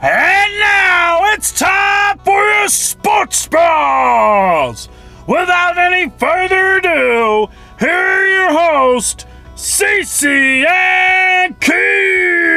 And now it's time for your sports bras. Without any further ado, here are your hosts, Cece and Keith.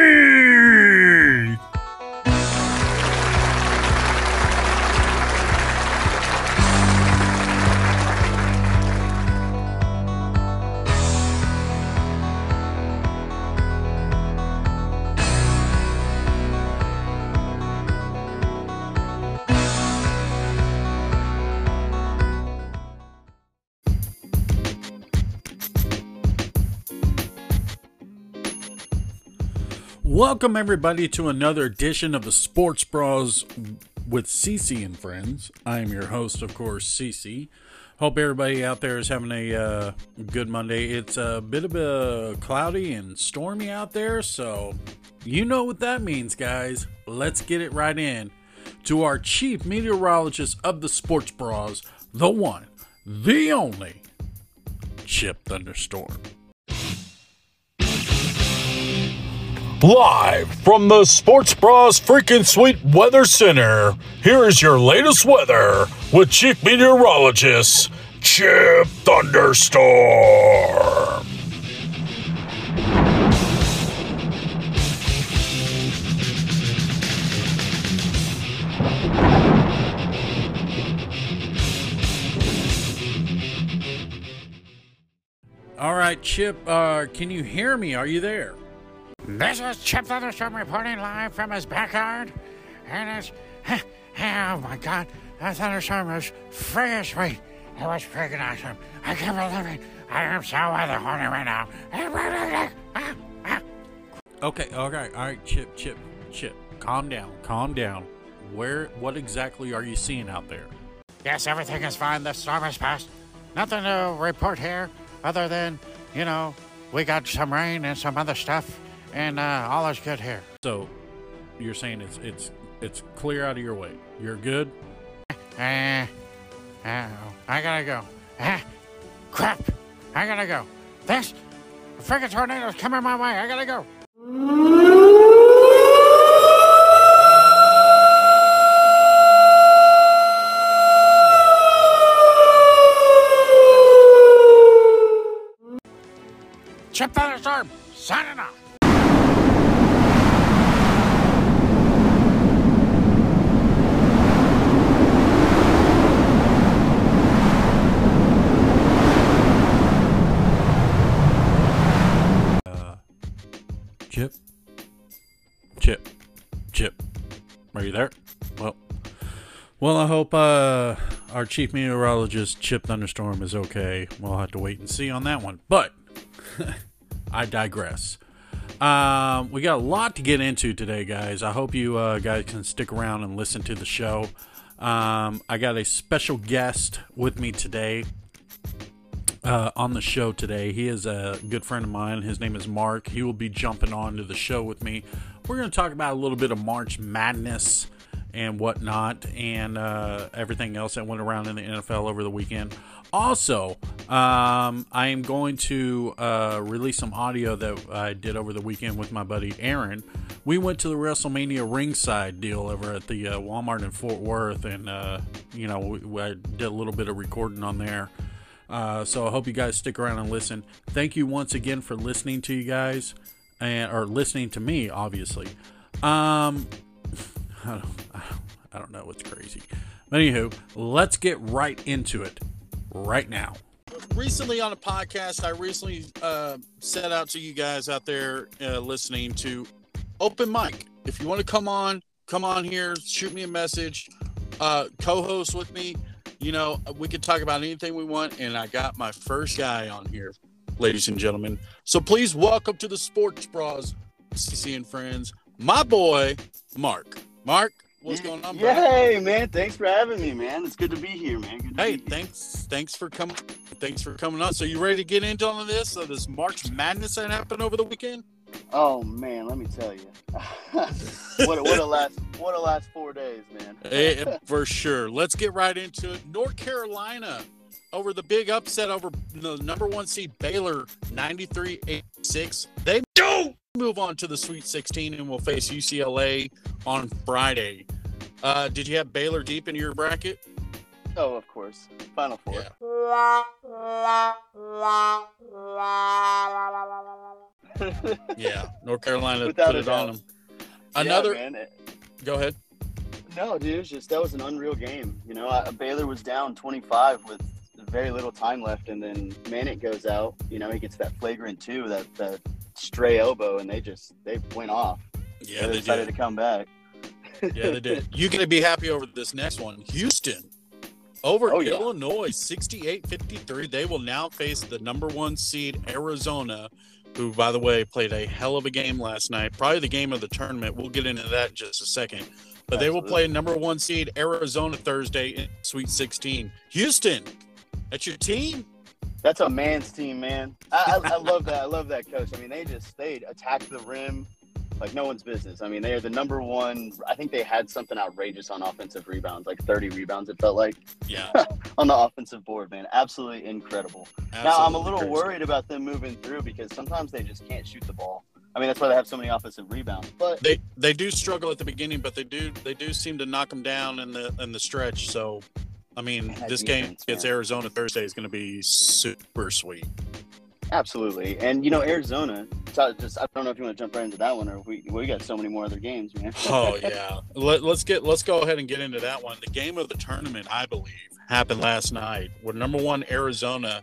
Welcome everybody to another edition of the Sports Bras with Cece and friends. I am your host, of course, Cece. Hope everybody out there is having a uh, good Monday. It's a bit of a cloudy and stormy out there, so you know what that means, guys. Let's get it right in to our chief meteorologist of the Sports Bras, the one, the only, Chip Thunderstorm. Live from the Sports Bras Freaking Sweet Weather Center, here is your latest weather with Chief Meteorologist Chip Thunderstorm. All right, Chip, uh, can you hear me? Are you there? This is Chip Thunderstorm reporting live from his backyard. And it's, oh my god, that thunderstorm was friggin' sweet. It was friggin' awesome. I can't believe it. I am so weather horny right now. Okay, okay, all right, Chip, Chip, Chip. Calm down, calm down. Where, what exactly are you seeing out there? Yes, everything is fine. The storm has passed. Nothing to report here other than, you know, we got some rain and some other stuff, and uh, all is good here. So, you're saying it's it's it's clear out of your way. You're good. Uh, uh, I gotta go. Ah, crap! I gotta go. This friggin' tornado's coming my way. I gotta go. Chip Thunderstorm, signing off. Chip, Chip, Chip. Are you there? Well, well, I hope uh, our chief meteorologist Chip Thunderstorm is okay. We'll have to wait and see on that one. But I digress. Um, we got a lot to get into today, guys. I hope you uh, guys can stick around and listen to the show. Um, I got a special guest with me today uh, on the show today. He is a good friend of mine. His name is Mark. He will be jumping on to the show with me. We're going to talk about a little bit of March Madness and whatnot, and uh, everything else that went around in the NFL over the weekend. Also, um, I am going to uh, release some audio that I did over the weekend with my buddy Aaron. We went to the WrestleMania ringside deal over at the uh, Walmart in Fort Worth, and uh, you know, we, we, I did a little bit of recording on there. Uh, so I hope you guys stick around and listen. Thank you once again for listening to you guys, and or listening to me, obviously. Um, I don't, I don't, know what's crazy. But anywho, let's get right into it right now. Recently on a podcast, I recently uh, set out to you guys out there uh, listening to open mic. If you want to come on, come on here, shoot me a message, uh, co-host with me. You know, we can talk about anything we want, and I got my first guy on here, ladies and gentlemen. So please welcome to the Sports Bras, CC and friends, my boy Mark. Mark, what's going on? Hey man, thanks for having me, man. It's good to be here, man. Good to Hey, thanks, thanks for coming. Thanks for coming on. So you ready to get into all of this? Of this March Madness that happened over the weekend? Oh man, let me tell you, what a, what a last what a last four days, man. Eh, for sure. Let's get right into it. North Carolina over the big upset over the number one seed Baylor 93-86. They do move on to the Sweet 16 and we'll face UCLA on Friday. Uh, did you have Baylor deep into your bracket? Oh, of course. Final four. Yeah. Yeah. North Carolina Without put it on them. Another. Yeah. It- go ahead. No, dude, it's just that was an unreal game. You know, uh, Baylor was down 25 with very little time left, and then Manek goes out. You know, he gets that flagrant two, that that stray elbow, and they just they went off. Yeah, they they decided did. to come back. Yeah, they did. You gonna be happy over this next one. Houston over Oh, yeah. Illinois 68-53. They will now face the number one seed Arizona, who by the way played a hell of a game last night. Probably the game of the tournament. We'll get into that in just a second. But they will play number one seed Arizona Thursday in Sweet 16. Houston, that's your team? That's a man's team, man. I, I, I love that. I love that coach. I mean, they just they attack the rim like no one's business. I mean, they are the number one. I think they had something outrageous on offensive rebounds, like 30 rebounds. It felt like Yeah. on the offensive board, man. Absolutely incredible. now I'm a little crazy. worried about them moving through because sometimes they just can't shoot the ball. I mean, that's why they have so many offensive rebounds. But They they do struggle at the beginning, but they do they do seem to knock them down in the in the stretch. So, I mean, this game against. Arizona Thursday is going to be super sweet. Absolutely, and you know, Arizona. So just I don't know if you want to jump right into that one or we we got so many more other games, man. Oh yeah, Let, let's get let's go ahead and get into that one. The game of the tournament, I believe, happened last night. Where number one Arizona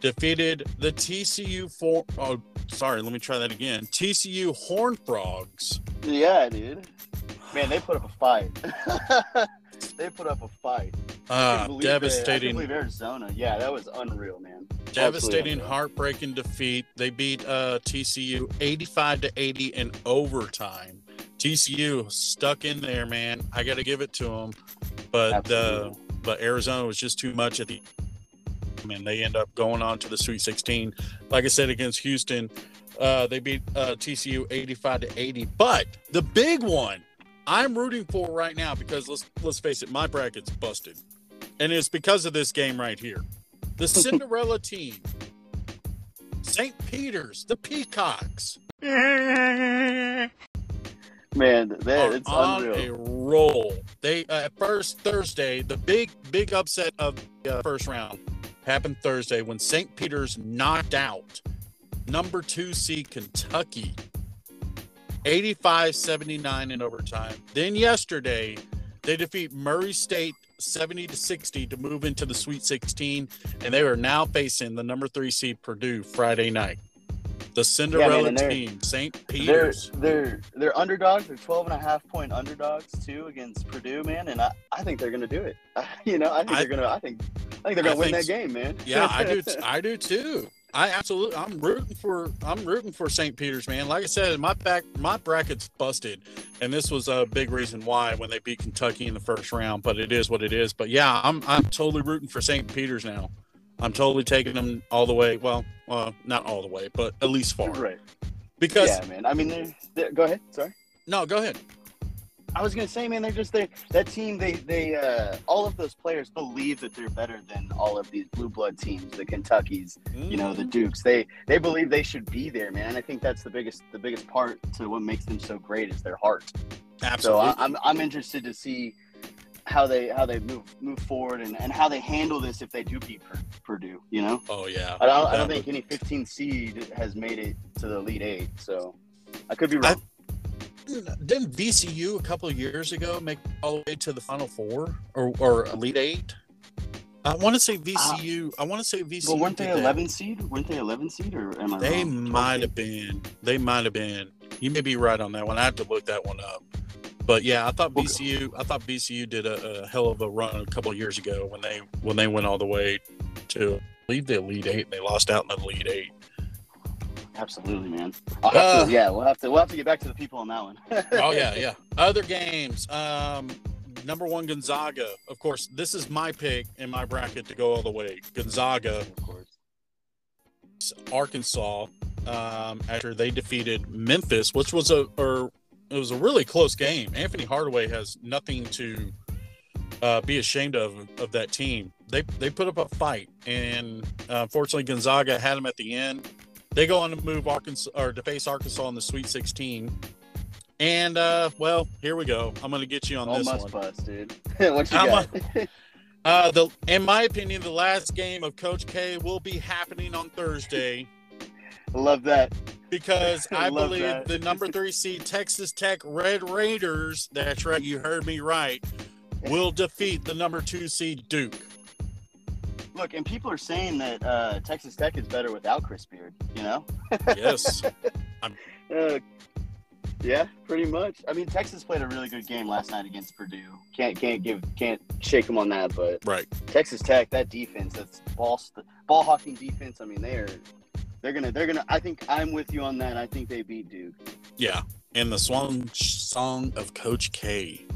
defeated the TCU four. Oh, sorry, let me try that again. TCU Horn Frogs. Yeah, dude. Man, they put up a fight. they put up a fight. Uh, couldn't they- I devastating. believe Arizona. Yeah, that was unreal, man. devastating, unreal. heartbreaking defeat. They beat uh, TCU 85 to 80 in overtime. TCU stuck in there, man. I got to give it to them, but uh, but Arizona was just too much at the. Man, they end up going on to the Sweet 16. Like I said, against Houston, uh, they beat uh, TCU 85 to 80. But the big one I'm rooting for right now because let's let's face it, my bracket's busted, and it's because of this game right here. The Cinderella team, St. Peter's, the Peacocks, Man, that, are it's on unreal. a roll. They uh, at first Thursday, the big big upset of the uh, first round happened Thursday when St. Peter's knocked out number two seed Kentucky 85-79 in overtime. Then yesterday, they defeat Murray State 70 to 60 to move into the Sweet 16, and they are now facing the number three seed Purdue Friday night. The Cinderella and they're- team, St. They're Peter's. they're they're underdogs. They're 12 and a half point underdogs too against Purdue, man. And I, I think they're gonna do it. you know, I think I- they're gonna. I think I think they're gonna win that game, man. Yeah, I do. I do too. I absolutely. I'm rooting for. I'm rooting for St. Peter's, man. Like I said, my back, my bracket's busted, and this was a big reason why when they beat Kentucky in the first round. But it is what it is. But yeah, I'm I'm totally rooting for St. Peter's now. I'm totally taking them all the way. Well, uh, not all the way, but at least far. right. Because Yeah, man. I mean, they're, they're, go ahead. Sorry. no, go ahead. I was gonna say, man, they're just they that team. They they uh, all of those players believe that they're better than all of these blue blood teams, the Kentuckies, you know, the Dukes. They they believe they should be there, man. I think that's the biggest the biggest part to what makes them so great is their heart. absolutely. So I, I'm I'm interested to see how they how they move move forward and, and how they handle this if they do beat Pur- Purdue. You know, oh yeah. I don't I don't think any 15 seed has made it to the Elite Eight. So I could be wrong. Didn't VCU a couple of years ago make all the way to the Final Four or, or Elite Eight? I want to say VCU. I want to say VCU. Uh, well, weren't they did that. 11 seed? Weren't they 11 seed or am I They wrong? might have been. They might have been. You may be right on that one. I have to look that one up. But yeah, I thought VCU. I thought VCU did a, a hell of a run a couple of years ago when they when they went all the way to I believe the Elite Eight. and They lost out in the Elite Eight. Absolutely, man. Uh, to, yeah, we'll have to we'll have to get back to the people on that one. oh yeah, yeah. Other games. Um, number one Gonzaga. Of course, this is my pick in my bracket to go all the way. Gonzaga, Of course. Arkansas. Um, after they defeated Memphis, which was a or it was a really close game. Anthony Hardaway has nothing to uh, be ashamed of of that team. They they put up a fight, and uh, unfortunately Gonzaga had them at the end. They go on to move Arkansas or to face Arkansas in the Sweet 16. And uh, well, here we go. I'm going to get you on All this must one. bust, dude. what you I'm got? Uh, the in my opinion, the last game of Coach K will be happening on Thursday Love that. because I believe that. the number three seed Texas Tech Red Raiders. That's right, you heard me right. Will defeat the number two seed Duke. Look, and people are saying that uh, Texas Tech is better without Chris Beard. You know? Yes, Uh, yeah, pretty much. I mean, Texas played a really good game last night against Purdue. Can't can't give can't shake them on that. But right. Texas Tech, that defense, that's ball ball hawking defense. I mean, they're they're gonna they're gonna. I think I'm with you on that. I think they beat Duke. Yeah, and the swan song of Coach K.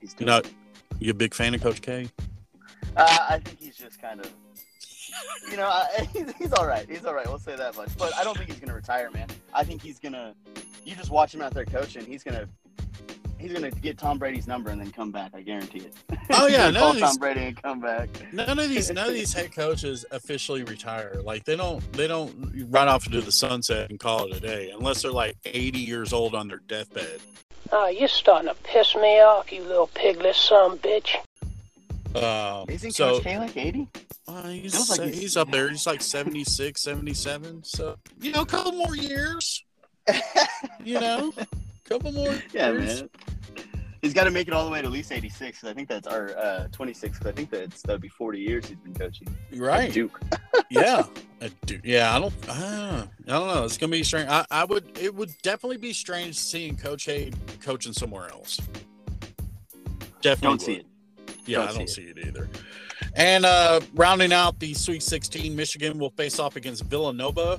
He's You know, you a big fan of Coach K? Uh, I think he's just kind of, you know, I, he's, he's all right. He's all right. We'll say that much. But I don't think he's gonna retire, man. I think he's gonna. You just watch him out there coaching. He's gonna. He's gonna get Tom Brady's number and then come back. I guarantee it. Oh, yeah, gonna none call of Tom Brady and come back. None of these none of these head coaches officially retire. Like they don't they don't run off into the sunset and call it a day unless they're like 80 years old on their deathbed. Oh, you're starting to piss me off, you little piglet son bitch. Um, Isn't so Coach K like 80? uh, he's, like he's, he's- up there. He's like 76, 77. So you know, a couple more years. You know, a couple more. Yeah, years. man. He's got to make it all the way to at least 86. 'cause I think that's our uh, 26. 'cause I think that's that'd be 40 years he's been coaching. Right. Duke. yeah, dude, yeah. I don't, uh, I don't know. It's gonna be strange. I, I would, it would definitely be strange seeing Coach K coaching somewhere else. Definitely Don't see it. Yeah, Don't I don't see see it either. And uh rounding out the Sweet 16, Michigan will face off against Villanova,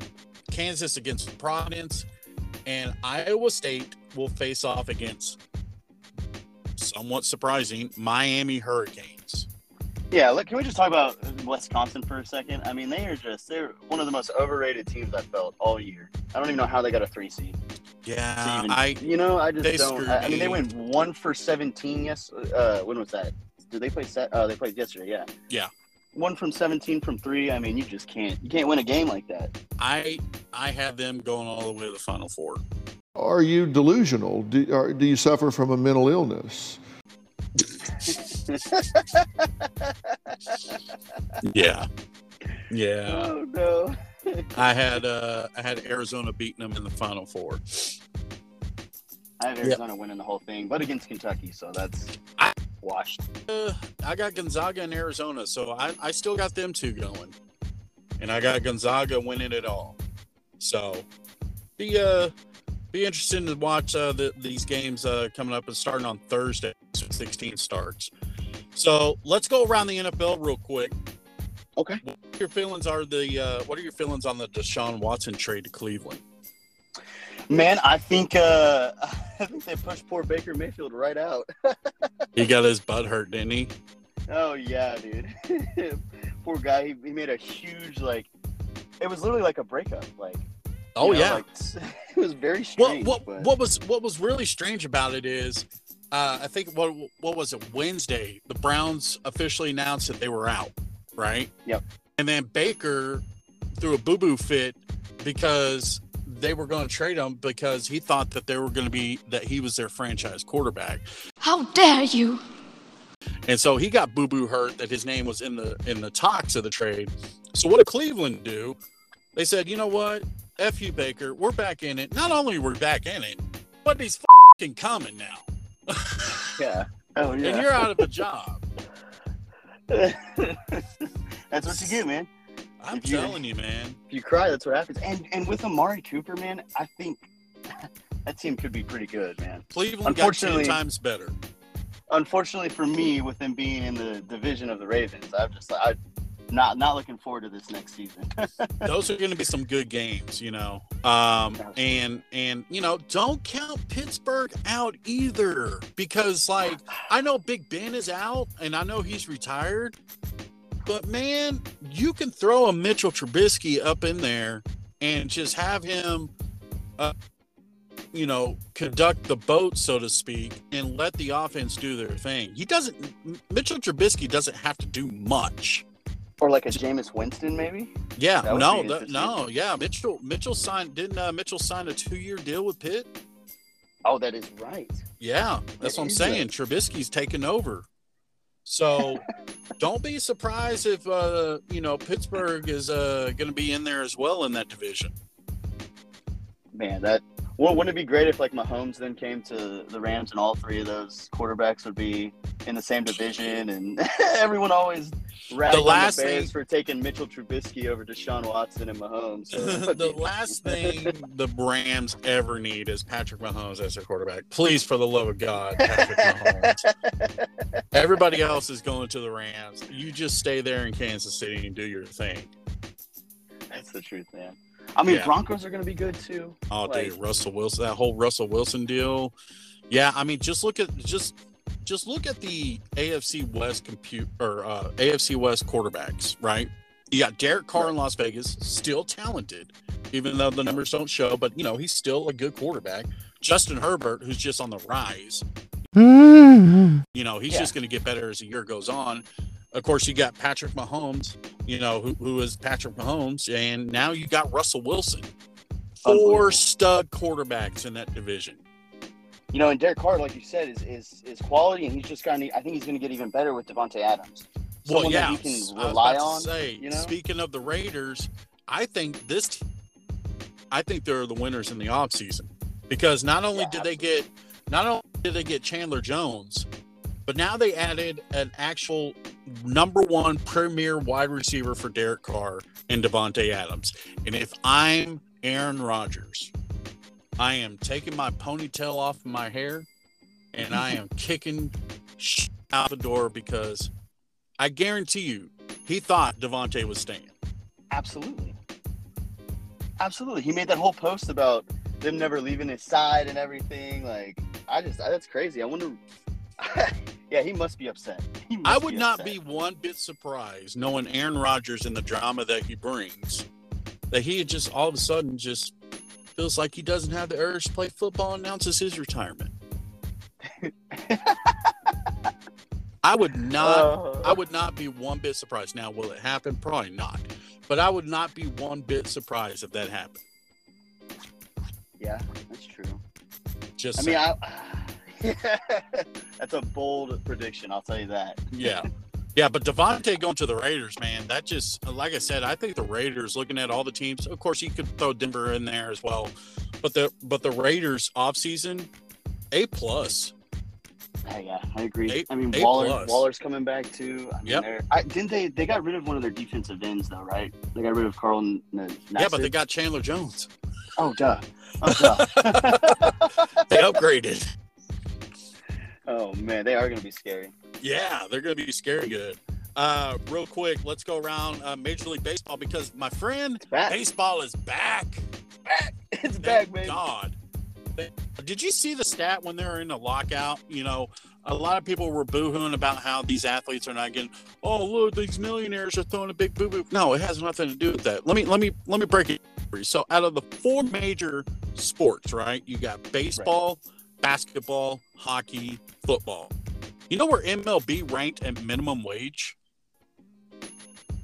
Kansas against Providence, and Iowa State will face off against somewhat surprising Miami Hurricanes. Yeah, look, can we just talk about Wisconsin for a second? I mean, they are just they're one of the most overrated teams I've felt all year. I don't even know how they got a three seed. Yeah, even- I you know, I just they don't. I, I mean, they went one for seventeen. Yes, uh, when was that? Did they play set? Uh, they played yesterday. Yeah. Yeah. One from seventeen from three. I mean, you just can't. You can't win a game like that. I I had them going all the way to the final four. Are you delusional? Do, or do you suffer from a mental illness? Yeah. Yeah. oh no. I had uh I had Arizona beating them in the final four. I have Arizona winning the whole thing, but against Kentucky, so that's I- washed. Uh, I got Gonzaga and Arizona, so I, I still got them two going. And I got Gonzaga winning it all. So be uh be interesting to watch uh the, these games uh coming up and starting on Thursday, 16 starts. So let's go around the NFL real quick. Okay. What your feelings are the uh what are your feelings on the Deshaun Watson trade to Cleveland? Man, I think uh, I think they pushed poor Baker Mayfield right out. He got his butt hurt, didn't he? Oh yeah, dude. Poor guy. He, he made a huge like. It was literally like a breakup. Like. Oh know, yeah. Like, it was very What strange. what but- what was what was really strange about it is, uh, I think what what was it Wednesday? The Browns officially announced that they were out, right? Yep. And then Baker threw a boo boo fit because they were going to trade him because he thought that they were going to be that he was their franchise quarterback, How dare you! and so he got boo boo hurt that his name was in the in the talks of the trade. So what did Cleveland do? They said, you know what, f you Baker, we're back in it. Not only we're back in it, but he's fucking coming now. Yeah. Oh yeah. and you're out of a job. that's what you get, man. I'm you- telling you, man. If you cry, that's what happens. And and with Amari Cooper, man, I think that team could be pretty good, man. Cleveland got ten Unfortunately- times better. Unfortunately for me, with them being in the division of the Ravens, I'm just I not not looking forward to this next season. Those are going to be some good games, you know. Um, and and you know, don't count Pittsburgh out either because, like, I know Big Ben is out, and I know he's retired, but man, you can throw a Mitchell Trubisky up in there and just have him, uh, you know, conduct the boat, so to speak, and let the offense do their thing. He doesn't. Mitchell Trubisky doesn't have to do much. Or like a Jameis Winston, maybe. Yeah, no, the, no, yeah. Mitchell Mitchell signed didn't uh, Mitchell sign a two year deal with Pitt? Oh, that is right. Yeah, that's That what I'm saying. right. Trubisky's taking over. So don't be surprised if uh, you know Pittsburgh is uh, going to be in there as well in that division. Man, that. Well, wouldn't it be great if like Mahomes then came to the Rams and all three of those quarterbacks would be in the same division, and everyone always ragged The last the Bears thing- for taking Mitchell Trubisky over to Deshaun Watson and Mahomes. So the last thing the Rams ever need is Patrick Mahomes as their quarterback. Please, for the love of God, Patrick Mahomes. Everybody else is going to the Rams. You just stay there in Kansas City and do your thing. That's the truth, man. I mean, Yeah. Broncos are going to be good too. Oh, Like- dude, Russell Wilson, that whole Russell Wilson deal. Yeah, I mean, just look at just just look at the AFC West compute or uh, AFC West quarterbacks, right? You got Derek Carr in Las Vegas, still talented, even though the numbers don't show, but you know he's still a good quarterback. Justin Herbert, who's just on the rise, you know he's Yeah. just going to get better as the year goes on. Of course, you got Patrick Mahomes, you know who, who is Patrick Mahomes, and now you got Russell Wilson. Four stud quarterbacks in that division. You know, and Derek Carr, like you said, is is, is quality, and he's just going to. I think he's going to get even better with Davante Adams. Well, Someone yeah, that he can rely on. say, you know? speaking of the Raiders, I think this, I think they're the winners in the offseason because not only Yeah, did they get, not only did they get Chandler Jones, but now they added an actual number one premier wide receiver for Derek Carr and Davante Adams. And if I'm Aaron Rodgers, I am taking my ponytail off of my hair and I am kicking out the door because I guarantee you he thought Davante was staying. Absolutely. Absolutely. He made that whole post about them never leaving his side and everything. Like, I just, that's crazy. I wonder. yeah, he must be upset. Must I would not upset. be one bit surprised knowing Aaron Rodgers and the drama that he brings that he just all of a sudden just feels like he doesn't have the urge to play football and announces his retirement. I would not Uh, I would not be one bit surprised. Now, will it happen? Probably not. But I would not be one bit surprised if that happened. yeah, that's true. Just I mean. I, that's a bold prediction. I'll tell you that. yeah. Yeah, but Davante going to the Raiders, man, that just like I said, I think the Raiders looking at all the teams, of course you could throw Denver in there as well. But the but the Raiders offseason, A plus. Hey, yeah, I agree. A- I mean, A Waller, plus. Waller's coming back too. I mean, Yep. I, didn't they? They got rid of one of their defensive ends, though, right? They got rid of Carl. N- N- Yeah, but they got Chandler Jones. Oh, duh. Oh, duh. They upgraded. Oh man, they are going to be scary. Yeah, they're going to be scary good. Uh, real quick, let's go around uh, Major League Baseball because my friend, baseball is back. Back, It's Thank back, man. God. Did you see the stat when they were in a lockout? You know, a lot of people were boohooing about how these athletes are not getting. Oh, look, these millionaires are throwing a big boo boo. No, it has nothing to do with that. Let me let me let me break it. for you. So, out of the four major sports, right? You got baseball, basketball, hockey, football. You know where MLB ranked at minimum wage?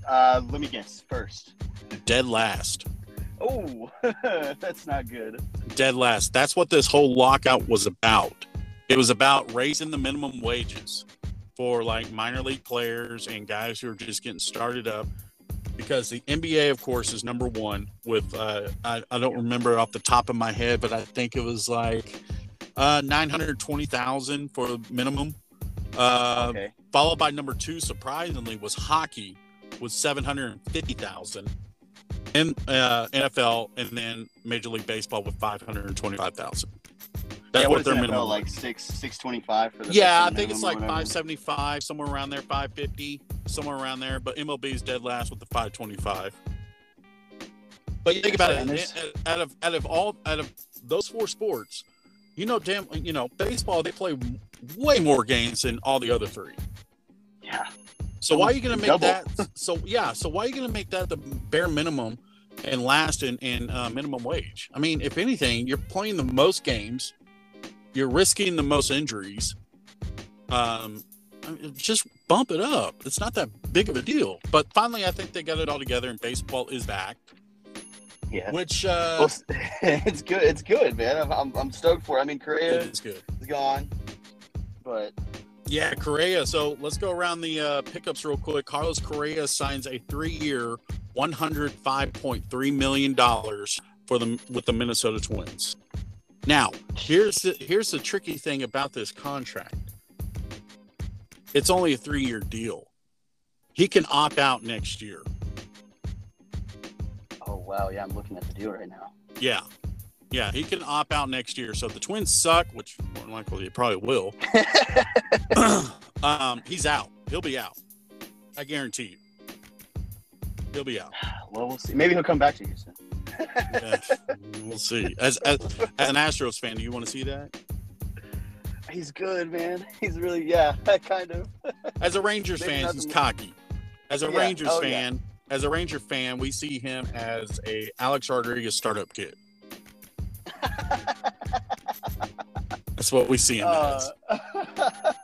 Uh, let me guess. First. Dead last. Oh, that's not good. dead last. That's what this whole lockout was about. It was about raising the minimum wages for like minor league players and guys who are just getting started up. Because the NBA, of course, is number one with uh, I, I don't remember off the top of my head, but I think it was like uh, nine hundred twenty thousand for minimum. Uh, Okay. Followed by number two, surprisingly, was hockey with seven hundred fifty thousand in uh, NFL, and then Major League Baseball with five hundred twenty-five thousand. That's yeah, what what their is minimum. Like six six twenty five for the yeah, I think it's like or whatever? five seventy-five, somewhere around there, five fifty, somewhere around there. But MLB is dead last with the five twenty-five. But you think about it, out of out of all out of those four sports, you know, damn, you know, baseball they play way more games than all the other three. Yeah. So why are you going to make that? So yeah, so why are you going to make that the bare minimum and last in in uh, minimum wage? I mean, if anything, you're playing the most games, you're risking the most injuries. Um, I mean, just bump it up. It's not that big of a deal. But finally, I think they got it all together, and baseball is back. Yeah. Which uh, Well, it's good. It's good, man. I'm, I'm, I'm stoked for it. I mean, Correa is good. It's gone, but Yeah, Correa. So let's go around the uh, pickups real quick. Carlos Correa signs a three-year, one hundred five point three million dollars for the with the Minnesota Twins. Now, here's the here's the tricky thing about this contract. It's only a three-year deal. He can opt out next year. Wow, yeah, I'm looking at the deal right now. Yeah. Yeah, he can opt out next year. So the Twins suck, which more than likely they probably will, um, he's out. He'll be out. I guarantee you. He'll be out. Well, we'll see. Maybe he'll come back to Houston. Yeah, we'll see. As, as, as an Astros fan, do you want to see that? He's good, man. He's really, yeah, kind of. As a Rangers Maybe fan, he's cocky. As a Yeah. Rangers Oh, fan, as a Ranger fan, we see him as a Alex Rodriguez startup kid. That's what we see him as. Uh,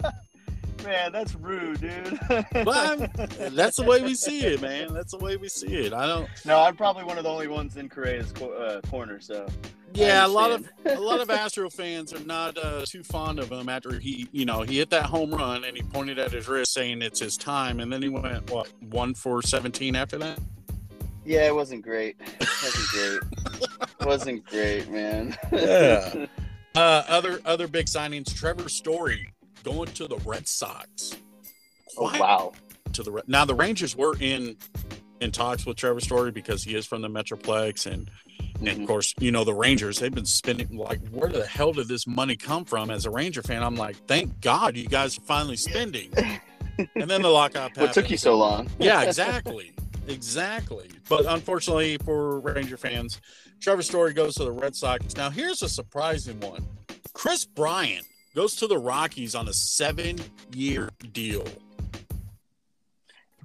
man, that's rude, dude. But that's the way we see it, man. That's the way we see it. I don't. no, I'm probably one of the only ones in Correa's co- uh, corner, so. Yeah, a lot of a lot of Astro fans are not uh, too fond of him after he, you know, he hit that home run and he pointed at his wrist saying it's his time, and then he went what one for seventeen after that. Yeah, it wasn't great. It wasn't great. It wasn't great, man. Yeah. Uh, other other big signings: Trevor Story going to the Red Sox. oh, wow. To the Re- now the Rangers were in in talks with Trevor Story because he is from the Metroplex and. And Mhm. of course, you know, the Rangers, they've been spending like, where the hell did this money come from? As a Ranger fan, I'm like, thank God you guys are finally spending. and then the lockout What took you so long? yeah, exactly. Exactly. But unfortunately for Ranger fans, Trevor Story goes to the Red Sox. Now, here's a surprising one Kris Bryant goes to the Rockies on a seven year deal.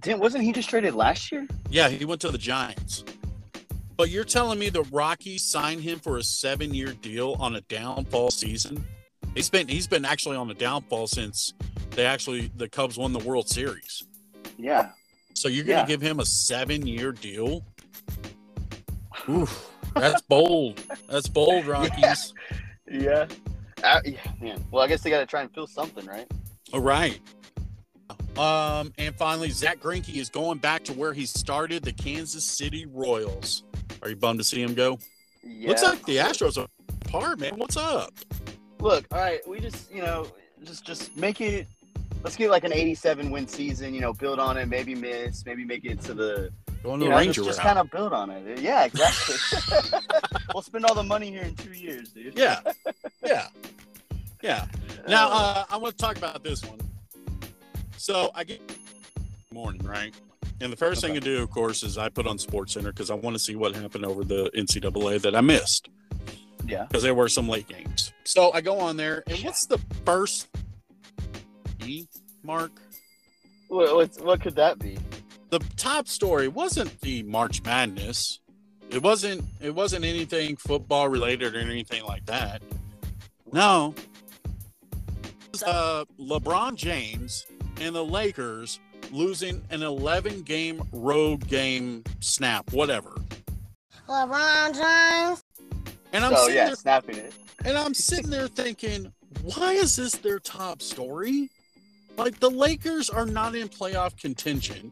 Didn't, wasn't he just traded last year? Yeah, he went to the Giants. But you're telling me the Rockies signed him for a seven year deal on a downfall season? He's been he's been actually on a downfall since they actually the Cubs won the World Series. Yeah. So you're gonna Yeah. give him a seven year deal? Oof, that's bold. That's bold, Rockies. Yeah. Uh, yeah, man. Well, I guess they got to try and fill something, right? All right. Um, and finally, Zack Greinke is going back to where he started, the Kansas City Royals. Are you bummed to see him go? Yeah. Looks like the Astros are apart, man. What's up? Look, all right, we just, you know, just just make it. Let's get like an 87 win season. You know, build on it. Maybe miss. Maybe make it to the. Going to the know, Ranger just, just kind of build on it. Yeah, exactly. we'll spend all the money here in two years, dude. Yeah, yeah, yeah. Now uh, I want to talk about this one. So I get morning right, and the first thing Okay. to do, of course, is I put on SportsCenter because I want to see what happened over the NCAA that I missed yeah. because there were some late games. So I go on there, and what's the first E mark? What, what's, what could that be? the top story wasn't the March Madness. It wasn't it wasn't anything football related or anything like that. No. Uh, LeBron James and the Lakers losing an 11 game road game snap, whatever. LeBron James. And I'm oh sitting yeah, there snapping it. and I'm sitting there thinking, why is this their top story? Like the Lakers are not in playoff contention.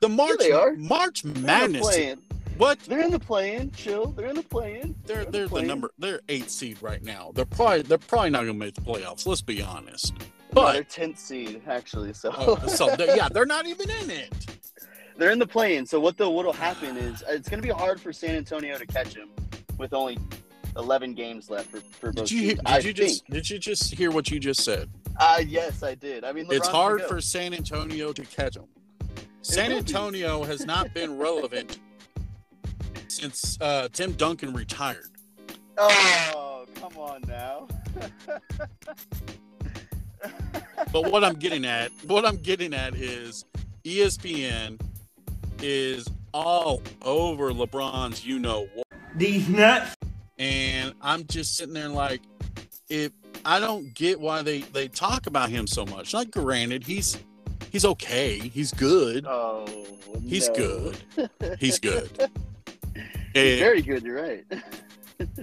The March they are. March They're in the Madness. What? They're in the play-in. Chill. They're in the play-in. They're in they're the play-in. number they're eight seed right now. They're probably they're probably not gonna make the playoffs. Let's be honest. No, they're But tenth seed actually. So oh, so they're- yeah, they're not even in it. they're in the play-in. So what the what'll happen is it's going to be hard for San Antonio to catch them with only eleven games left for, for both Did you teams. did you just did you just hear what you just said? Uh, yes, I did. I mean, it's hard for San Antonio to catch them. San. Antonio has not been relevant since uh, Tim Duncan retired. Oh, come on now. But what I'm getting at, what I'm getting at is ESPN is all over LeBron's you know what. These nuts. And I'm just sitting there like if I don't get why they they talk about him so much. Like granted, he's He's okay. He's good. Oh, He's no. good. He's good. He's Eh, very good. You're right.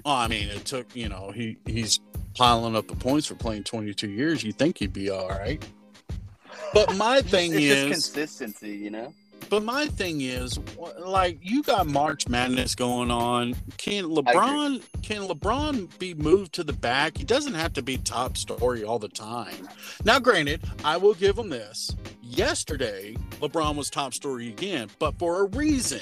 well, I mean, it took you know he he's piling up the points for playing 22 years. You think he'd be all right. But my thing is, consistency, you know. but my thing is, like you got March Madness going on. Can LeBron can LeBron be moved to the back? He doesn't have to be top story all the time. Now, granted, I will give him this. Yesterday, LeBron was top story again, but for a reason.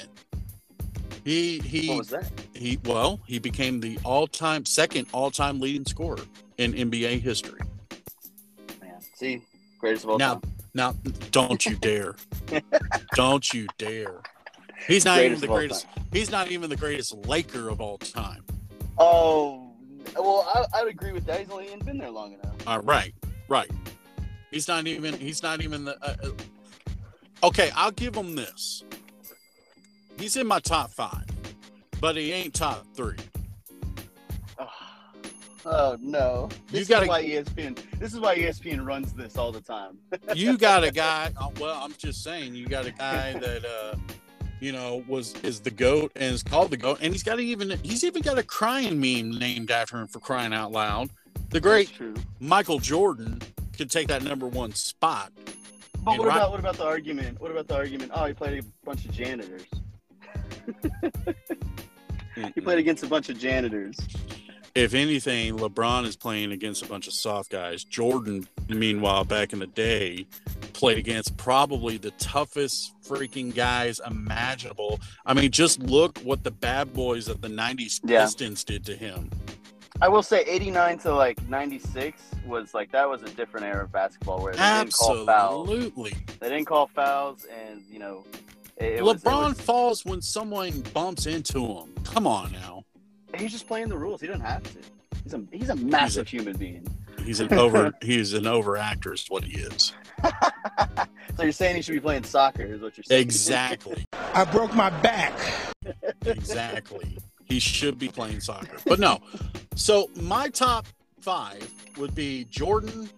He he What was that? he well he became the all-time second all-time leading scorer in NBA history. Man, see, greatest of all Now, time. now, don't you dare, don't you dare. He's not Greatest even the greatest. He's not even the greatest Laker of all time. Oh, well, I, I'd agree with that. He's only been there long enough. Uh, right, right. He's not even. He's not even the. Uh, uh, okay, I'll give him this. He's in my top five, but he ain't top three. Oh, oh, no! You This gotta- is why ESPN. This is why ESPN runs this all the time. you got a guy. uh, Well, I'm just saying, you got a guy that uh, you know was is the goat and is called the goat, and he's got even he's even got a crying meme named after him for crying out loud. The great Michael Jordan could take that number one spot. But what about what about the argument? What about the argument? Oh, he played a bunch of janitors. He played against a bunch of janitors. If anything, LeBron is playing against a bunch of soft guys. Jordan, meanwhile, back in the day, played against probably the toughest freaking guys imaginable. I mean, just look what the bad boys of the 90s Yeah. Pistons did to him. I will say, '89 to like '96 was like that was a different era of basketball where they didn't call fouls. Absolutely. They didn't call fouls, and you know, it, it was, LeBron was- falls when someone bumps into him. Come on now. he's just playing the rules. He doesn't have to. He's a he's a massive human being. He's an over he's an overactor is what he is. so you're saying he should be playing soccer? Is what you're saying? Exactly. I broke my back. exactly. He should be playing soccer. But no. So my top five would be Jordan,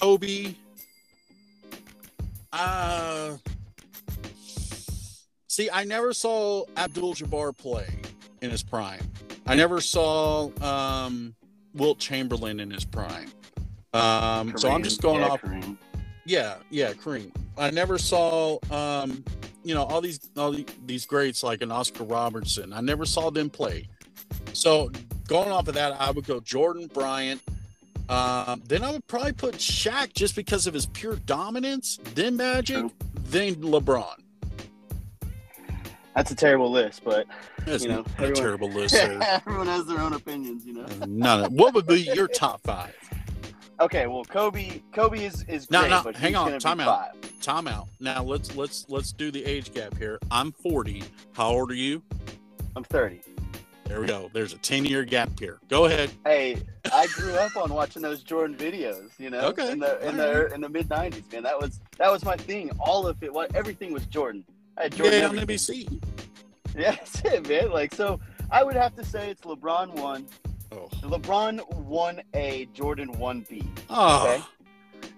Kobe. Uh see, I never saw Abdul Jabbar play in his prime. I never saw um Wilt Chamberlain in his prime. Um so I'm just going Yeah, off Kareem. yeah, yeah, Kareem. I never saw, um, you know, all these all these greats like an Oscar Robertson. I never saw them play. So going off of that, I would go Jordan Bryant. Um, then I would probably put Shaq just because of his pure dominance. Then Magic. True. Then LeBron. That's a terrible list, but That's You know, not a everyone- terrible list. Everyone has their own opinions, you know. None. of- What would be your top five? Okay, well, Kobe, Kobe is is No, great, no, hang on, time out. five. Time out. Now let's let's let's do the age gap here. I'm 40. How old are you? I'm 30. There we go. There's a 10 year gap here. Go ahead. Hey, I grew up on watching those Jordan videos, you know, Okay, in the in the in the mid '90s, man. That was that was my thing. All of it, what everything was Jordan. Had Jordan Yeah, on. NBC. Yeah, that's it, man. Like, so I would have to say it's LeBron one, Oh. LeBron one A, Jordan one B. Oh.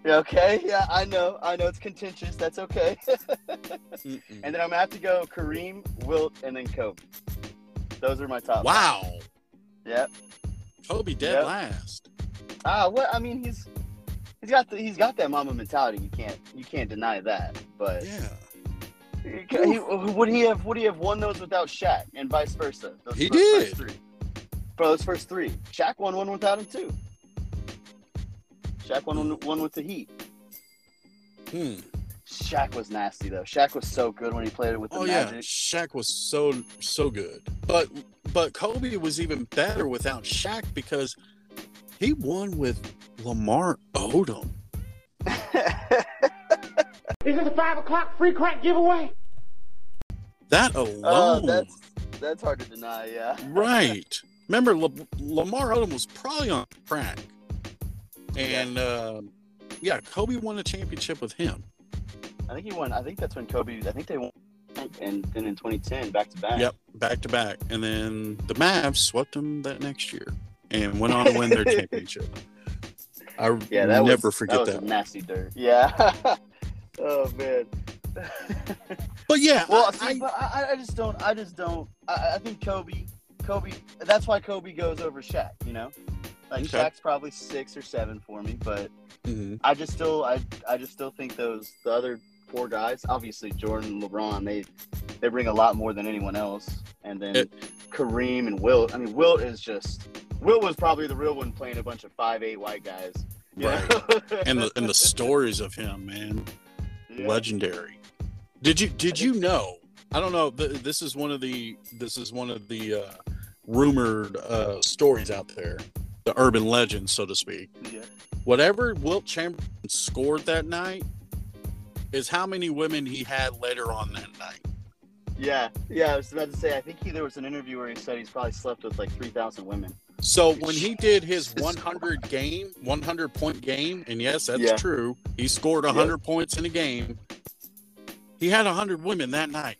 Yeah, okay. Yeah, I know. I know it's contentious. That's okay. And then I'm gonna have to go Kareem, Wilt, and then Kobe. Those are my top. Wow. Yep. Kobe dead Yep. last. Ah, what? I mean, he's he's got the, he's got that mamba mentality. You can't you can't deny that. But Yeah. He, he- would he have would he have won those without Shaq and vice versa? Those He those did. First three. For those first three, Shaq won one without him too. Shaq won one, one with the Heat. Hmm. Shaq was nasty though. Shaq was so good when he played it with the Oh yeah. Magic. Shaq was so so good. But but Kobe was even better without Shaq because he won with Lamar Odom. Is it a five o'clock free crack giveaway? That Oh, alone. that's that's hard to deny. Yeah. right. Remember, La- Lamar Odom was probably on crack, and uh, yeah, Kobe won a championship with him. I think he won. I think that's when Kobe. I think they won, and then in 2010, back to back. Yep, back to back, and then the Mavs swept them that next year and went on to win their championship. I Yeah, that never was, forget that. that. Nasty dirt. Yeah. oh man. But yeah, well, I, see, but I, I just don't. I just don't. I, I think Kobe. Kobe. That's why Kobe goes over Shaq. You know, like Okay. Shaq's probably six or seven for me, but Mhm. I just still. I. I just still think those the other four guys. Obviously, Jordan, and LeBron. They. They bring a lot more than anyone else, and then It- Kareem and Wilt. I mean, Wilt is just. Wilt was probably the real one playing a bunch of five eight white guys. you Right. and the and the stories of him, man, Yeah. legendary. Did you did you know? I don't know. This is one of the this is one of the uh, rumored uh, stories out there, the urban legend, so to speak. Yeah. Whatever Wilt Chamberlain scored that night is how many women he had later on that night. Yeah, yeah. I was about to say. I think he, there was an interview where he said he's probably slept with like three thousand women. So when he did his 100 game, 100 point game, and yes, that's Yeah. true, he scored 100 points in a game. He had 100 women that night.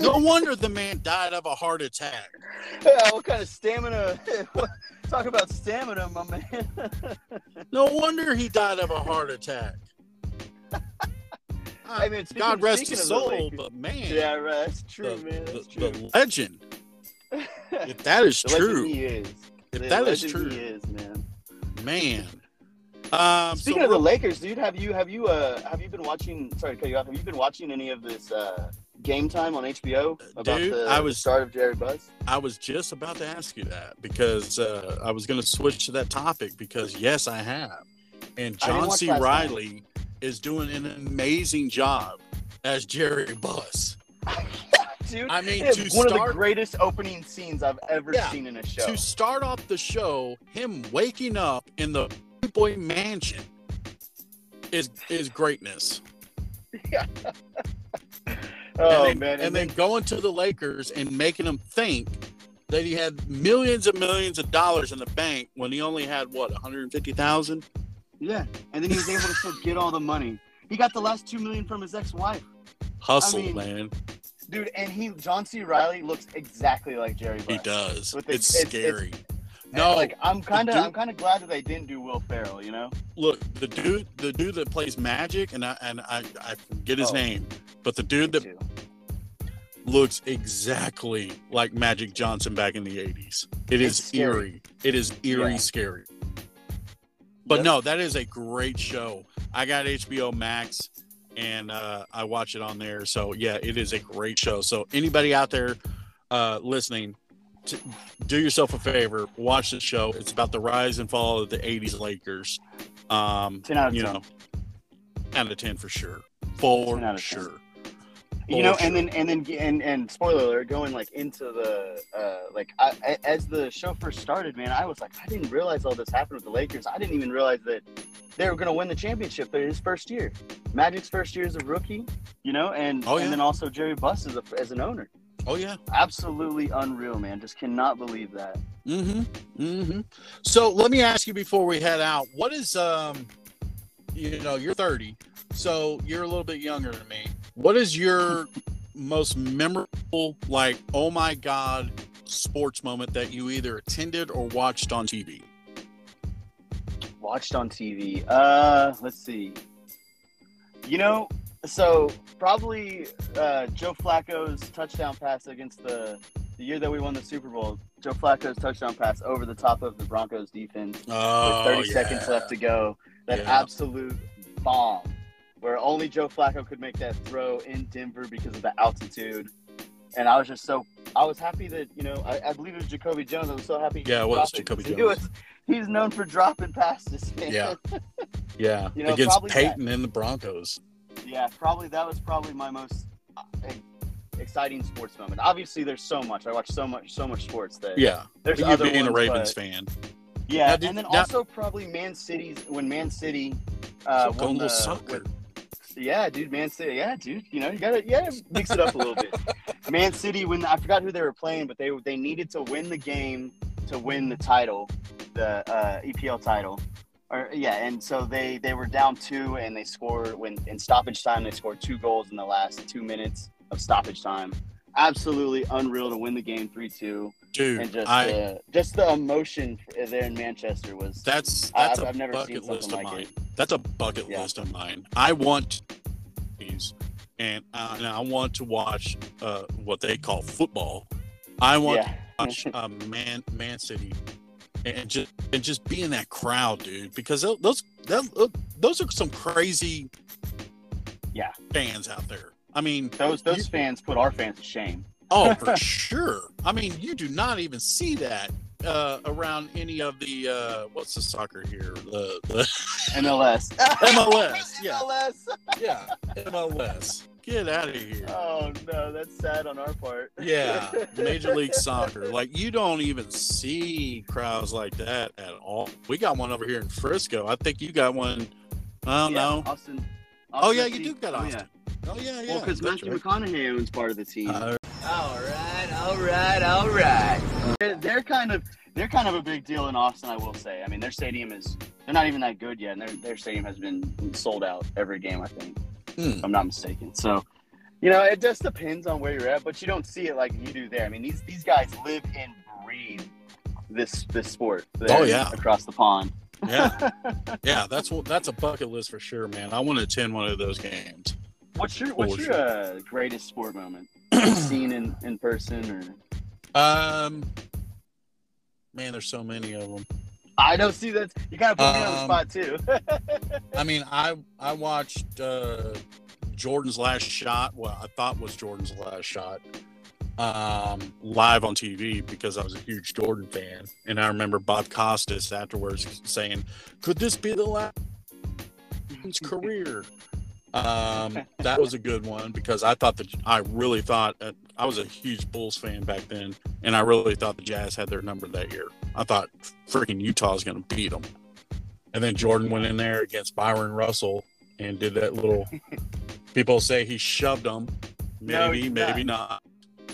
no wonder the man died of a heart attack. Yeah, what kind of stamina? Talk about stamina, my man. No wonder he died of a heart attack. I mean, God rest his soul, but man, yeah, right. That's true, the, man. That's the- true. the legend. If that is The true, he is. if The that is true, he is, man. man. Um, Speaking so of the Lakers, dude, have you have you uh have you been watching? Sorry to cut you off. Have you been watching any of this uh game time on HBO about Dude, the, I the was- start of Jerry Buss? I was just about to ask you that because uh, I was going to switch to that topic because yes, I have, and John C. night. Reilly is doing an amazing job as Jerry Buss. Dude, I mean, it's one of the greatest opening scenes I've ever Yeah, seen in a show. To start off the show, him waking up in the boy mansion is is greatness. Yeah. oh and then, man, and, then, going to the Lakers and making them think that he had millions and millions of dollars in the bank when he only had what 150,000. yeah, and then he was able to still get all the money. He got the last two million from his ex-wife, Hustle, I mean, man. Dude. And he, John C. Reilly, looks exactly like Jerry. Buss. He does. The- it's it's- scary. And, no, like I'm kind of, I'm kind of glad that they didn't do Will Ferrell. You know, look, the dude, the dude that plays Magic, and I and I, I forget his Oh. name, but the dude that too. looks exactly like Magic Johnson back in the '80s. It is It's scary. eerie. It is eerie Yeah. scary. But Yep. no, that is a great show. I got HBO Max and uh, I watch it on there. So yeah, it is a great show. So anybody out there uh, listening, t- do yourself a favor, watch the show. It's about the rise and fall of the '80s Lakers. Um, 10 out of you 10. know, out of ten for sure, for 10 out of 10. sure. You know, and then and then and and spoiler alert, going like into the uh like I, as the show first started, man, I was like, I didn't realize all this happened with the Lakers. I didn't even realize that they were going to win the championship in his first year. Magic's first year as a rookie, you know, and Oh, yeah. and then also Jerry Buss as a, as an owner. Oh yeah. Absolutely unreal, man. Just cannot believe that. Mm-hmm. Mm-hmm. So let me ask you before we head out, what is um you know, you're 30, so you're a little bit younger than me. What is your most memorable, like, oh my god, sports moment that you either attended or watched on TV? Watched on TV. Uh, let's see. You know, so probably uh, Joe Flacco's touchdown pass against the the year that we won the Super Bowl. Joe Flacco's touchdown pass over the top of the Broncos defense Oh, with 30 seconds left to go. That Yeah. absolute bomb, where only Joe Flacco could make that throw in Denver because of the altitude. And I was just so I was happy that you know I, I believe it was Jacoby Jones. I was so happy. Yeah, it was Jacoby Jones. was- he's known for dropping passes. Man. Yeah. Yeah, You know, against Peyton and the Broncos. Yeah, probably that was probably my most uh, exciting sports moment. Obviously, there's so much. I watch so much, so much sports that Yeah, there's you other being a Ravens fan. Yeah, did- and then now- also probably Man City's when Man City uh, So go a won the, soccer. with- yeah, dude, Man City. Yeah, dude, you know you gotta yeah mix it up a little bit. Man City when I forgot who they were playing, but they they needed to win the game to win the title, the uh, EPL title. Or, yeah, and so they they were down two, and they scored when in stoppage time. They scored two goals in the last two minutes of stoppage time, absolutely unreal to win the game three two, dude. and just I uh, just the emotion there in Manchester was. that's I- that's I've- a I've never seen bucket list of like mine. That's a bucket Yeah. list of mine. I want these, and I, and I want to watch uh, what they call football. I want yeah, to watch uh, Man Man City, and just and just be in that crowd, dude. Because those those, those are some crazy Yeah. fans out there. I mean, those those you- fans put our fans to shame. Oh, for sure. I mean, you do not even see that uh, around any of the uh, what's the soccer here? The, the MLS. MLS, yeah. MLS. yeah MLS. Get out of here. Oh no, that's sad on our part. Yeah, Major League Soccer. Like you don't even see crowds like that at all. We got one over here in Frisco. I think you got one. I don't Yeah, know. Austin. Oh yeah, you do got Oh, Austin. Oh yeah, yeah. Well, because Matthew right. McConaughey owns part of the team. Uh, all right, all right, all right. They're, they're kind of they're kind of a big deal in Austin, I will say. I mean, their stadium is they're not even that good yet, and their their stadium has been sold out every game, I think, Hmm. if I'm not mistaken. So, you know, it just depends on where you're at, but you don't see it like you do there. I mean, these these guys live and breathe this this sport. Oh, yeah. across the pond. yeah, yeah. That's what that's a bucket list for sure, man. I want to attend one of those games. What's your what's your uh, greatest sport moment? Seen in in person or? Um, man, there's so many of them. I don't see that. You kind of put me on the Um, spot too. I mean, I I watched uh, Jordan's last shot. Well, I thought was Jordan's last shot. Um, live on TV because I was a huge Jordan fan, and I remember Bob Costas afterwards saying, "Could this be the last his career?" Um, that was a good one because I thought that I really thought that I was a huge Bulls fan back then, and I really thought the Jazz had their number that year. I thought freaking Utah was going to beat them, and then Jordan went in there against Bryon Russell and did that little. people say he shoved them. No, Maybe, did maybe not.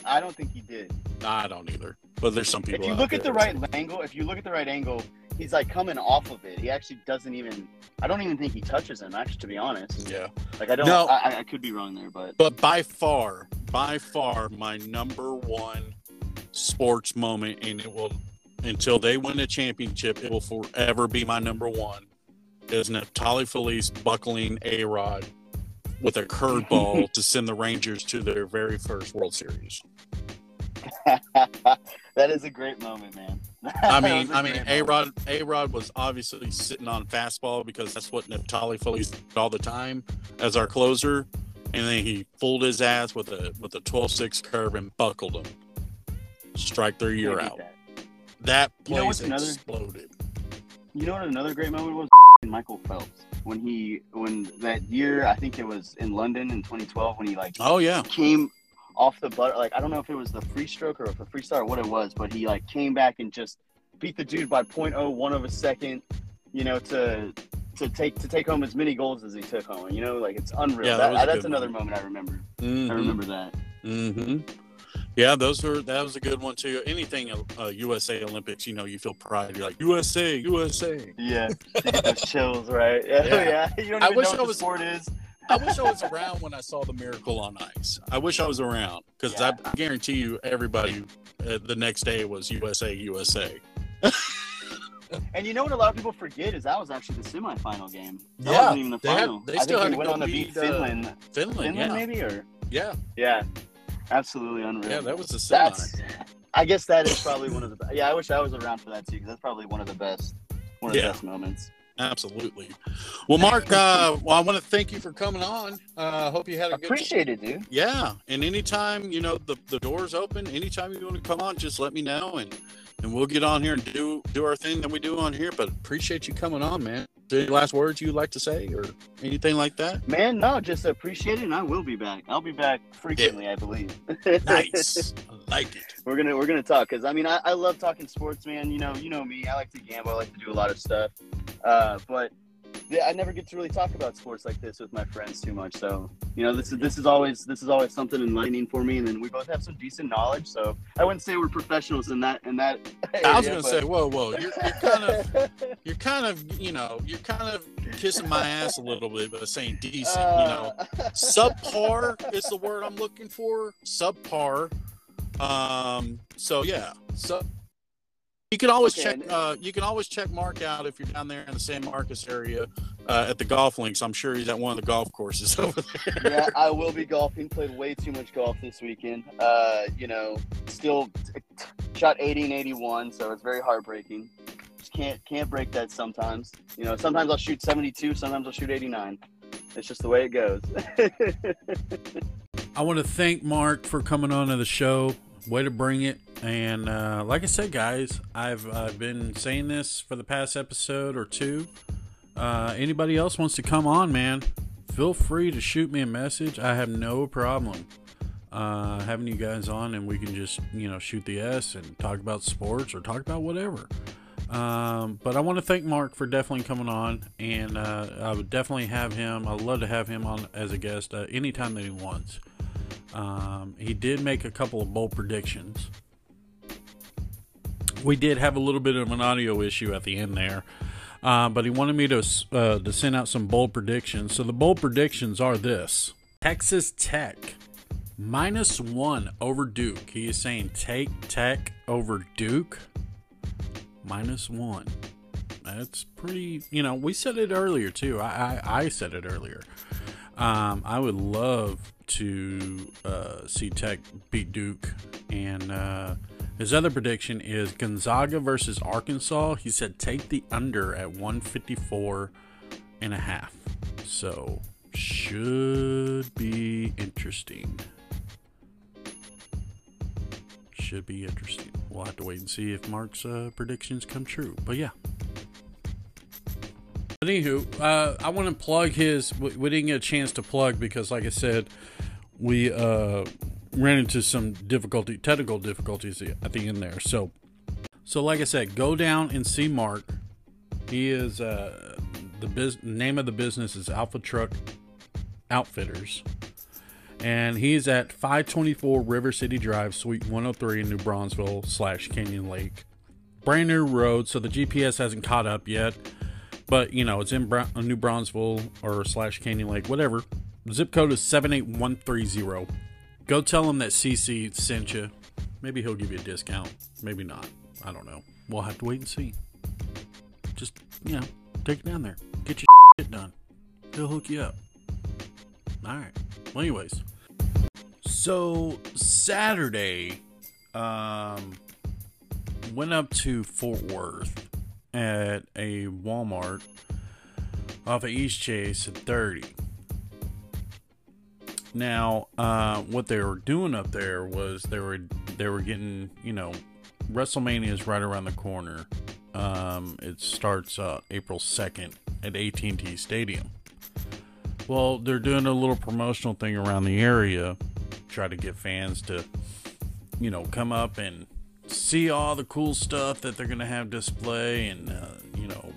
I don't think he did. I don't either. But there's some people. If you look at the right angle, if you look at the right angle, he's like coming off of it. He actually doesn't even. I don't even think he touches him. Actually, to be honest, yeah. like I don't. No. I, I could be wrong there, but But by far, by far, my number one sports moment, and it will until they win a championship, it will forever be my number one. Is Neftali Feliz buckling a Rod with a curveball to send the Rangers to their very first World Series. that is a great moment, man. I mean, I mean, A. Rod, A Rod was obviously sitting on fastball because that's what Feliz did all the time as our closer, and then he fooled his ass with a with a 12-6 curve and buckled him. Strike three year out. that. That You know exploded. You know what another great moment was? Michael Phelps when he when that year I think it was in London in 2012 when he like Oh yeah, came off the butt like I don't know if it was the free stroke or if a freestyle or what it was, but he like came back and just beat the dude by 0.01 of a second, you know, to to take to take home as many goals as he took home. You know, like it's unreal. Yeah, that That- that's another one. moment I remember. I Mhm, remember that. mhm. Yeah, those were that was a good one too. Anything uh, USA Olympics, you know, you feel pride. You're like USA, USA. Yeah, chills, right? Yeah, Yeah. yeah. You don't I wish know I what the was- sport is. I wish I was around when I saw the miracle on ice. I wish I was around because Yeah. I guarantee you, everybody uh, the next day was USA, USA. And you know what a lot of people forget is that was actually the semifinal game. That Yeah, wasn't even the they had- they I still think had to went on to beat beat, uh, Finland. Finland, Finland, yeah, maybe or yeah, yeah, absolutely unreal. yeah. That was the semi. That's. I guess that is probably one of the. Yeah, I wish I was around for that too because that's probably one of the best. One of Yeah. the best moments. Absolutely. Well, Mark, uh, well, I want to thank you for coming on. Uh, hope you had a good. Appreciate it, dude. Yeah, and anytime you know the the door's open, anytime you want to come on, just let me know, and and we'll get on here and do do our thing that we do on here. But appreciate you coming on, man. Any last words you'd like to say, or anything like that? Man, no, just appreciate it, and I will be back. I'll be back frequently, I believe. Nice, I like it. we're gonna we're gonna talk because I mean I, I love talking sports, man. You know you know me. I like to gamble. I like to do a lot of stuff. Uh, but yeah, I never get to really talk about sports like this with my friends too much. So you know, this is this is always this is always something enlightening for me. And then we both have some decent knowledge. So I wouldn't say we're professionals in that in that. I was gonna say, whoa, whoa, you're, you're kind of, you're kind of, you know, you're kind of kissing my ass a little bit by saying decent. you know, Uh, subpar is the word I'm looking for. Subpar. Um. So yeah. So you can always Okay, check. Uh, you can always check Mark out if you're down there in the San Marcos area uh, at the golf links. I'm sure he's at one of the golf courses over there. yeah, I will be golfing. Played way too much golf this weekend. Uh, you know, still t- t- shot 80 and 81, so it's very heartbreaking. Just can't can't break that sometimes. You know, sometimes I'll shoot 72, sometimes I'll shoot 89. It's just the way it goes. I want to thank Mark for coming on to the show. Way to bring it. And uh, like I said, guys, I've uh, been saying this for the past episode or two. Uh, anybody else wants to come on, man, feel free to shoot me a message. I have no problem uh, having you guys on, and we can just, you know, shoot the S and talk about sports or talk about whatever. Um, but I want to thank Mark for definitely coming on, and uh, I would definitely have him. I'd love to have him on as a guest uh, anytime that he wants. Um, he did make a couple of bold predictions. We did have a little bit of an audio issue at the end there, uh, but he wanted me to uh, to send out some bold predictions. So the bold predictions are this: Texas Tech minus one over Duke. He is saying take Tech over Duke minus one. That's pretty. You know, we said it earlier too. I I, I said it earlier. Um, I would love to uh, see Tech beat Duke. And uh, his other prediction is Gonzaga versus Arkansas. He said take the under at 154 and a half. So should be interesting. Should be interesting. We'll have to wait and see if Mark's uh, predictions come true. But yeah, Anywho, uh, I want to plug his. We didn't get a chance to plug because, like I said, we uh, ran into some difficulty, technical difficulties at the end there. So, so like I said, go down and see Mark. He is uh, the biz- name of the business is Alpha Truck Outfitters, and he's at 524 River City Drive, Suite 103 in New Braunfels slash Canyon Lake. Brand new road, so the GPS hasn't caught up yet but you know it's in Bra- New Braunfels or slash Canyon Lake, whatever. Zip code is seven eight one three zero. Go tell him that CC sent you. Maybe he'll give you a discount. Maybe not. I don't know. We'll have to wait and see. Just you know, take it down there. Get your shit done. He'll hook you up. All right. Well, anyways, so Saturday, um, went up to Fort Worth at a Walmart off of East Chase at 30. Now, uh, what they were doing up there was they were they were getting you know WrestleMania is right around the corner. Um, it starts uh, April second at AT&T Stadium. Well, they're doing a little promotional thing around the area, try to get fans to you know come up and see all the cool stuff that they're gonna have display and uh, you know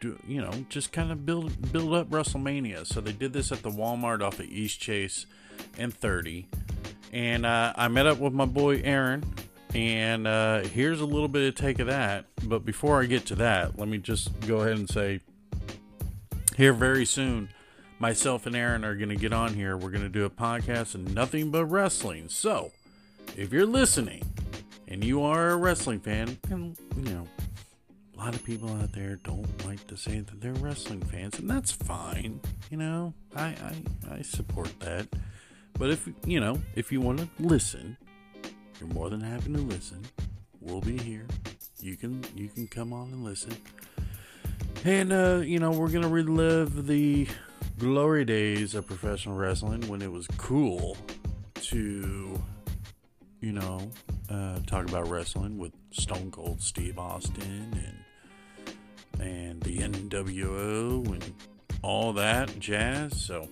do you know just kind of build build up WrestleMania. So they did this at the Walmart off of East Chase and 30, and uh, I met up with my boy Aaron. And uh, here's a little bit of take of that. But before I get to that, let me just go ahead and say here very soon, myself and Aaron are going to get on here. We're going to do a podcast and nothing but wrestling. So if you're listening and you are a wrestling fan, and you know, a lot of people out there don't like to say that they're wrestling fans, and that's fine. You know, I I, I support that. But if you know, if you want to listen, you're more than happy to listen. We'll be here. You can you can come on and listen. And uh, you know, we're gonna relive the glory days of professional wrestling when it was cool to you know, uh, talk about wrestling with Stone Cold Steve Austin and and the NWO and all that jazz. So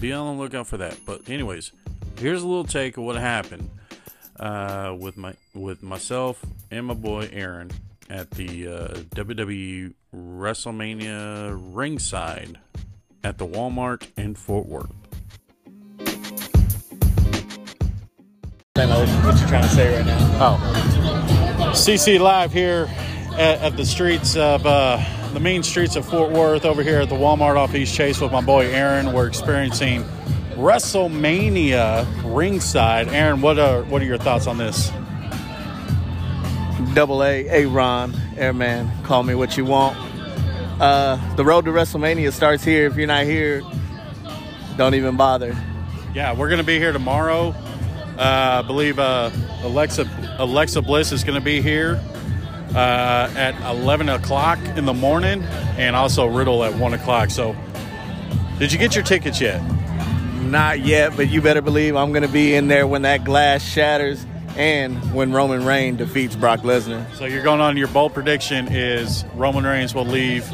be on the lookout for that. But anyways, here's a little take of what happened uh, with my with myself and my boy Aaron at the uh, WWE WrestleMania ringside at the Walmart in Fort Worth. What you trying to say right now? Oh. CC Live here at, at the streets of uh, the main streets of Fort Worth over here at the Walmart off East Chase with my boy Aaron. We're experiencing WrestleMania ringside. Aaron, what are what are your thoughts on this? Double A, A Ron, Airman, call me what you want. Uh, the road to WrestleMania starts here. If you're not here, don't even bother. Yeah, we're gonna be here tomorrow. Uh, I believe uh, Alexa Alexa Bliss is gonna be here uh, at 11 o'clock in the morning, and also Riddle at one o'clock. So, did you get your tickets yet? Not yet, but you better believe I'm going to be in there when that glass shatters and when Roman Reigns defeats Brock Lesnar. So you're going on your bold prediction is Roman Reigns will leave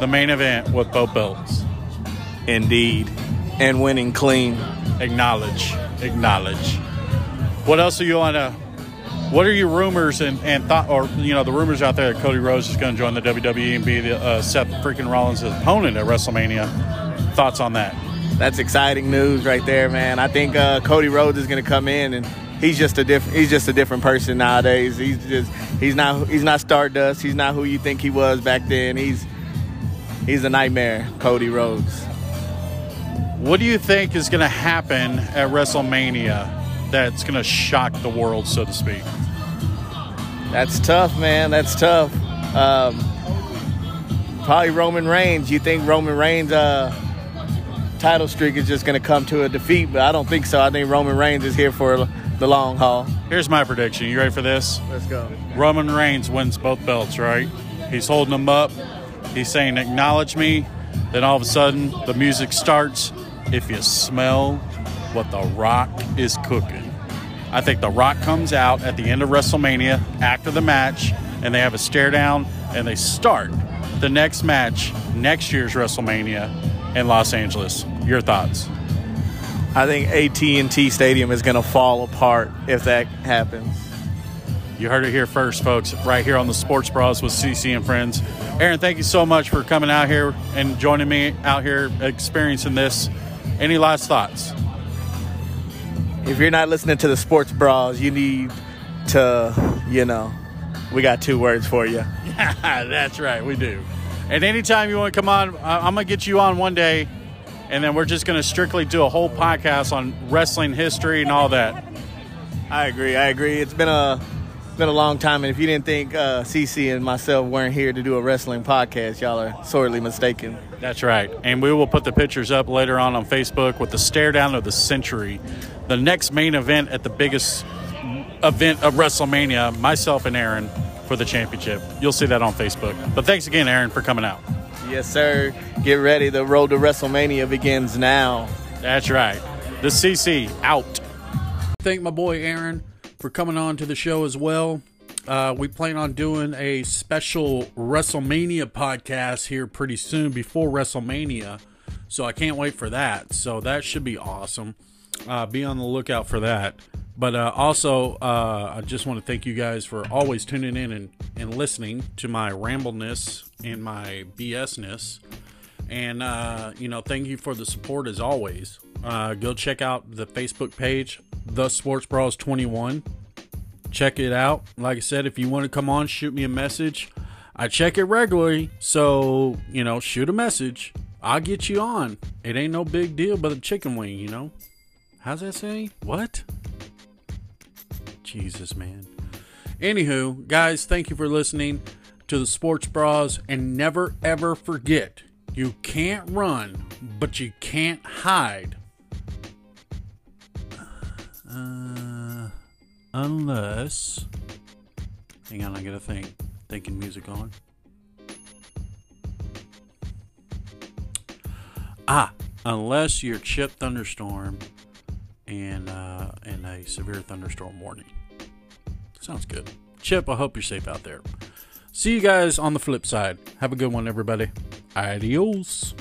the main event with both belts. Indeed. And winning clean. Acknowledge. Acknowledge. What else are you on a what are your rumors and, and thought or you know the rumors out there that Cody Rhodes is going to join the WWE and be the uh, Seth freaking Rollins' opponent at WrestleMania? Thoughts on that? That's exciting news right there, man. I think uh, Cody Rhodes is going to come in and he's just a different he's just a different person nowadays. He's just he's not he's not Stardust. He's not who you think he was back then. He's he's a nightmare, Cody Rhodes. What do you think is going to happen at WrestleMania that's going to shock the world, so to speak? That's tough, man. That's tough. Um, probably Roman Reigns. You think Roman Reigns' uh, title streak is just going to come to a defeat, but I don't think so. I think Roman Reigns is here for the long haul. Here's my prediction. You ready for this? Let's go. Roman Reigns wins both belts, right? He's holding them up. He's saying, Acknowledge me. Then all of a sudden, the music starts. If you smell what The Rock is cooking. I think The Rock comes out at the end of WrestleMania after the match, and they have a stare down, and they start the next match next year's WrestleMania in Los Angeles. Your thoughts? I think AT&T Stadium is going to fall apart if that happens. You heard it here first, folks, right here on the Sports Bras with CC and Friends. Aaron, thank you so much for coming out here and joining me out here experiencing this. Any last thoughts? If you're not listening to the Sports Bras, you need to, you know, we got two words for you. That's right, we do. And anytime you want to come on, I'm going to get you on one day, and then we're just going to strictly do a whole podcast on wrestling history and all that. I agree. I agree. It's been a been a long time, and if you didn't think uh, CC and myself weren't here to do a wrestling podcast, y'all are sorely mistaken. That's right. And we will put the pictures up later on on Facebook with the stare down of the century, the next main event at the biggest event of WrestleMania, myself and Aaron for the championship. You'll see that on Facebook. But thanks again, Aaron, for coming out. Yes, sir. Get ready. The road to WrestleMania begins now. That's right. The CC out. Thank my boy Aaron for coming on to the show as well. Uh, we plan on doing a special WrestleMania podcast here pretty soon before WrestleMania. So I can't wait for that. So that should be awesome. Uh, be on the lookout for that. But uh, also, uh, I just want to thank you guys for always tuning in and, and listening to my rambleness and my BSness. And, uh, you know, thank you for the support as always. Uh, go check out the Facebook page, The Sports Bras 21. Check it out. Like I said, if you want to come on, shoot me a message. I check it regularly. So, you know, shoot a message. I'll get you on. It ain't no big deal but a chicken wing, you know? How's that say? What? Jesus, man. Anywho, guys, thank you for listening to the Sports Bras. And never ever forget you can't run, but you can't hide. Uh, unless. Hang on, I got a thing. Thinking music on. Ah, unless you're chip thunderstorm and uh, and a severe thunderstorm warning. Sounds good. Chip, I hope you're safe out there. See you guys on the flip side. Have a good one, everybody. Adios.